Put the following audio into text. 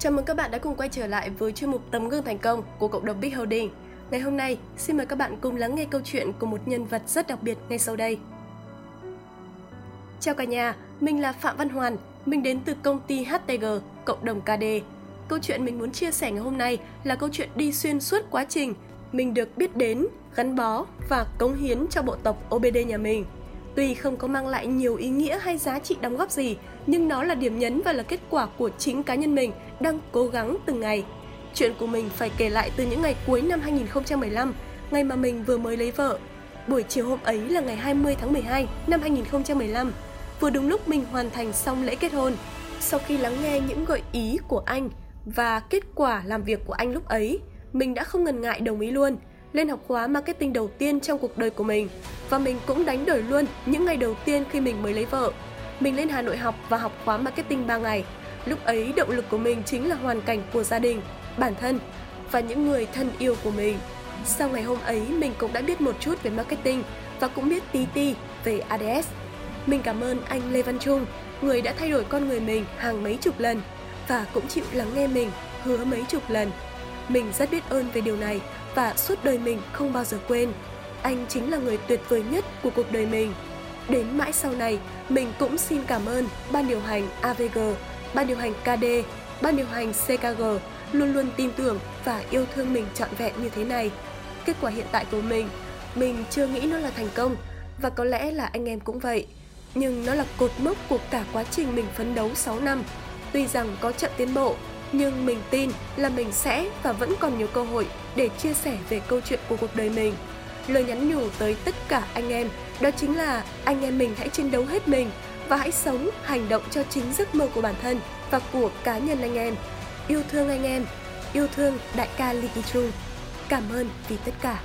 Chào mừng các bạn đã cùng quay trở lại với chuyên mục Tấm gương thành công của cộng đồng Big Holding. Ngày hôm nay, xin mời các bạn cùng lắng nghe câu chuyện của một nhân vật rất đặc biệt ngay sau đây. Chào cả nhà, mình là Phạm Văn Hoàn, mình đến từ công ty HTG, cộng đồng KD. Câu chuyện mình muốn chia sẻ ngày hôm nay là câu chuyện đi xuyên suốt quá trình mình được biết đến, gắn bó và cống hiến cho bộ tộc OBD nhà mình. Tuy không có mang lại nhiều ý nghĩa hay giá trị đóng góp gì, nhưng nó là điểm nhấn và là kết quả của chính cá nhân mình đang cố gắng từng ngày. Chuyện của mình phải kể lại từ những ngày cuối năm 2015, ngày mà mình vừa mới lấy vợ. Buổi chiều hôm ấy là ngày 20 tháng 12 năm 2015, vừa đúng lúc mình hoàn thành xong lễ kết hôn. Sau khi lắng nghe những gợi ý của anh và kết quả làm việc của anh lúc ấy, mình đã không ngần ngại đồng ý luôn lên học khóa marketing đầu tiên trong cuộc đời của mình và mình cũng đánh đổi luôn những ngày đầu tiên khi mình mới lấy vợ. Mình lên Hà Nội học và học khóa marketing 3 ngày. Lúc ấy động lực của mình chính là hoàn cảnh của gia đình, bản thân và những người thân yêu của mình. Sau ngày hôm ấy mình cũng đã biết một chút về marketing và cũng biết tí tí về ADS. Mình cảm ơn anh Lê Văn Trung, người đã thay đổi con người mình hàng mấy chục lần và cũng chịu lắng nghe mình hứa mấy chục lần. Mình rất biết ơn về điều này và suốt đời mình không bao giờ quên. Anh chính là người tuyệt vời nhất của cuộc đời mình. Đến mãi sau này, mình cũng xin cảm ơn ban điều hành AVG, ban điều hành KD, ban điều hành CKG luôn luôn tin tưởng và yêu thương mình trọn vẹn như thế này. Kết quả hiện tại của mình, mình chưa nghĩ nó là thành công và có lẽ là anh em cũng vậy. Nhưng nó là cột mốc của cả quá trình mình phấn đấu 6 năm. Tuy rằng có chậm tiến bộ, nhưng mình tin là mình sẽ và vẫn còn nhiều cơ hội để chia sẻ về câu chuyện của cuộc đời mình. Lời nhắn nhủ tới tất cả anh em đó chính là anh em mình hãy chiến đấu hết mình và hãy sống, hành động cho chính giấc mơ của bản thân và của cá nhân anh em. Yêu thương anh em, yêu thương đại ca Lee Ki Chung. Cảm ơn vì tất cả.